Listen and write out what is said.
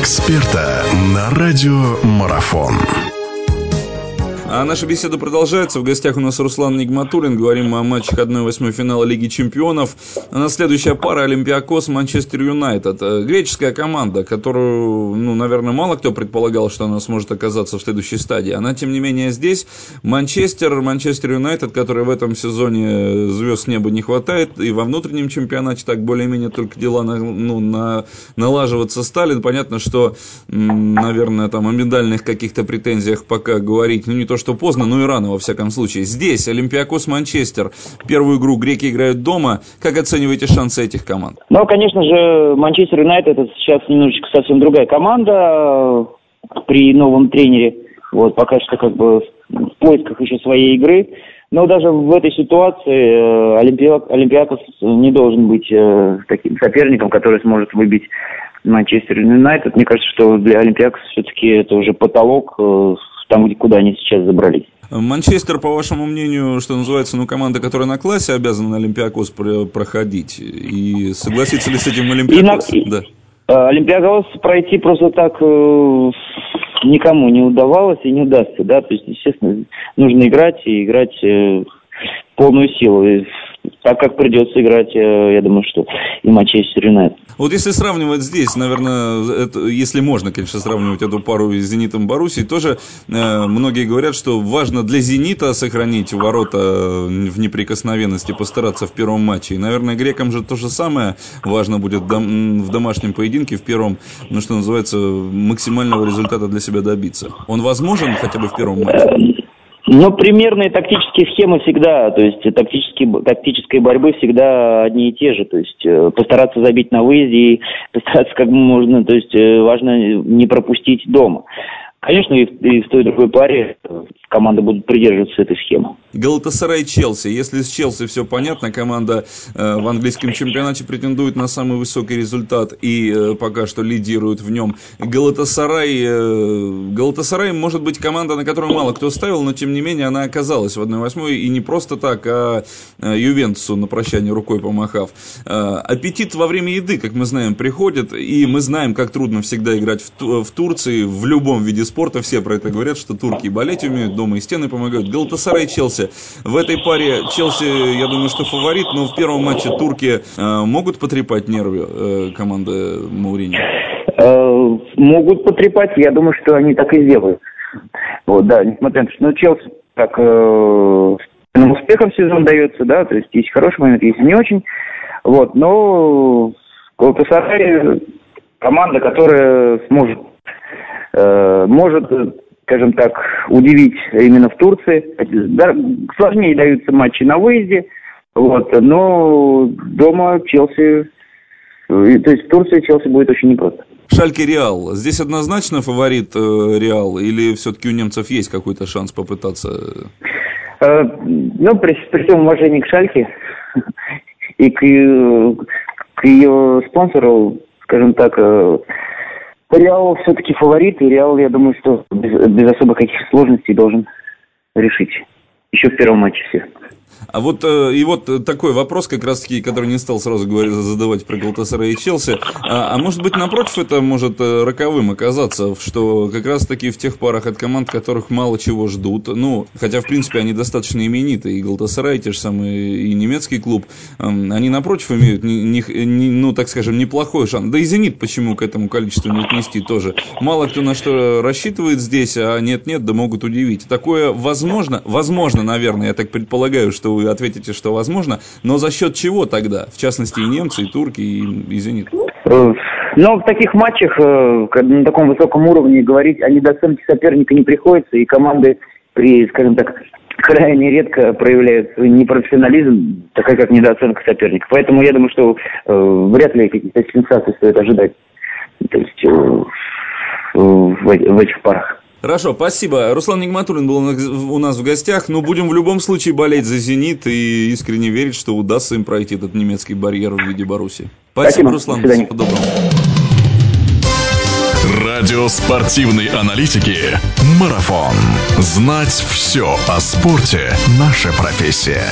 эксперта на радио Марафон. А наша беседа продолжается. В гостях у нас Руслан Нигматулин. Говорим мы о матчах 1-8 финала Лиги Чемпионов. У нас следующая пара Олимпиакос Манчестер Юнайтед. Э, греческая команда, которую, ну, наверное, мало кто предполагал, что она сможет оказаться в следующей стадии. Она, тем не менее, здесь. Манчестер, Манчестер Юнайтед, который в этом сезоне звезд неба не хватает. И во внутреннем чемпионате так более-менее только дела на, ну, на, налаживаться стали. Понятно, что, наверное, там о медальных каких-то претензиях пока говорить, ну, не то, что поздно, но и рано, во всяком случае. Здесь Олимпиакос Манчестер. Первую игру греки играют дома. Как оцениваете шансы этих команд? Ну, конечно же, Манчестер Юнайтед это сейчас немножечко совсем другая команда э, при новом тренере. Вот, пока что как бы в поисках еще своей игры. Но даже в этой ситуации э, Олимпиакос не должен быть э, таким соперником, который сможет выбить Манчестер Юнайтед. Мне кажется, что для Олимпиакоса все-таки это уже потолок там, куда они сейчас забрались. Манчестер, по вашему мнению, что называется, ну, команда, которая на классе обязана на Олимпиакос проходить. И согласится ли с этим Олимпиакос? И на... да. Э, Олимпиакос пройти просто так э, никому не удавалось и не удастся, да, то есть, естественно, нужно играть и играть э, полную силу. Так как придется играть, э, я думаю, что и Манчестер Юнайтед. Вот если сравнивать здесь, наверное, это, если можно, конечно, сравнивать эту пару с «Зенитом» Боруссией, тоже э, многие говорят, что важно для «Зенита» сохранить ворота в неприкосновенности, постараться в первом матче. И, наверное, грекам же то же самое важно будет дом, в домашнем поединке, в первом, ну, что называется, максимального результата для себя добиться. Он возможен хотя бы в первом матче? Ну, примерные тактические схемы всегда, то есть тактические, тактической борьбы всегда одни и те же. То есть э, постараться забить на выезде и постараться как можно, то есть э, важно не пропустить дома. Конечно, и и в той другой паре команды будут придерживаться этой схемы. Галатасарай Челси. Если с Челси все понятно, команда э, в английском чемпионате претендует на самый высокий результат и э, пока что лидирует в нем. Галатасарай, э, Галатасарай может быть команда, на которую мало кто ставил, но тем не менее она оказалась в 1-8 и не просто так, а э, Ювентусу на прощание рукой помахав. Э, аппетит во время еды, как мы знаем, приходит, и мы знаем, как трудно всегда играть в, в Турции, в любом виде спорта, все про это говорят, что турки болеть умеют, дома и стены помогают. Галатасарай Челси. В этой паре Челси, я думаю, что фаворит, но в первом матче турки э, могут потрепать нервы э, команды Маурини? Э, могут потрепать, я думаю, что они так и сделают. Вот, да, несмотря на то, что ну, Челси так э, успехом сезон дается, да, то есть есть хороший момент, есть не очень. Вот, но Галатасарай команда, которая сможет может, скажем так, удивить именно в Турции. Сложнее даются матчи на выезде, вот, но дома Челси, э, то есть в Турции Челси будет очень непросто. Шальки Реал. Здесь однозначно фаворит э, Реал или все-таки у немцев есть какой-то шанс попытаться? Э, ну, при, при всем уважении к Шальке и к, к ее спонсору, скажем так, Реал все-таки фаворит, и Реал, я думаю, что без, без особых каких сложностей должен решить. Еще в первом матче все. А вот э, и вот такой вопрос, как раз таки, который не стал сразу говорить, задавать про Галтасара и Челси. А, а может быть, напротив, это может э, роковым оказаться, что как раз таки в тех парах от команд, которых мало чего ждут, ну, хотя, в принципе, они достаточно имениты, и Галтасарай, те же самые, и немецкий клуб, они, напротив, имеют, не, не, ну, так скажем, неплохой шанс. Да и «Зенит» почему к этому количеству не отнести тоже. Мало кто на что рассчитывает здесь, а нет-нет, да могут удивить. Такое возможно, возможно, наверное, я так предполагаю, что вы ответите, что возможно, но за счет чего тогда? В частности, и немцы, и турки, и, и «Зенит». Э, но в таких матчах э, на таком высоком уровне говорить о недооценке соперника не приходится, и команды при, скажем так, крайне редко проявляют свой непрофессионализм, такая как недооценка соперника. Поэтому я думаю, что э, вряд ли какие-то сенсации стоит ожидать то есть, э, в, в этих парах. Хорошо, спасибо. Руслан Нигматуллин был у нас в гостях. Но будем в любом случае болеть за «Зенит» и искренне верить, что удастся им пройти этот немецкий барьер в виде Баруси. Спасибо, спасибо. Руслан. Всего доброго. Радио спортивной аналитики «Марафон». Знать все о спорте – наша профессия.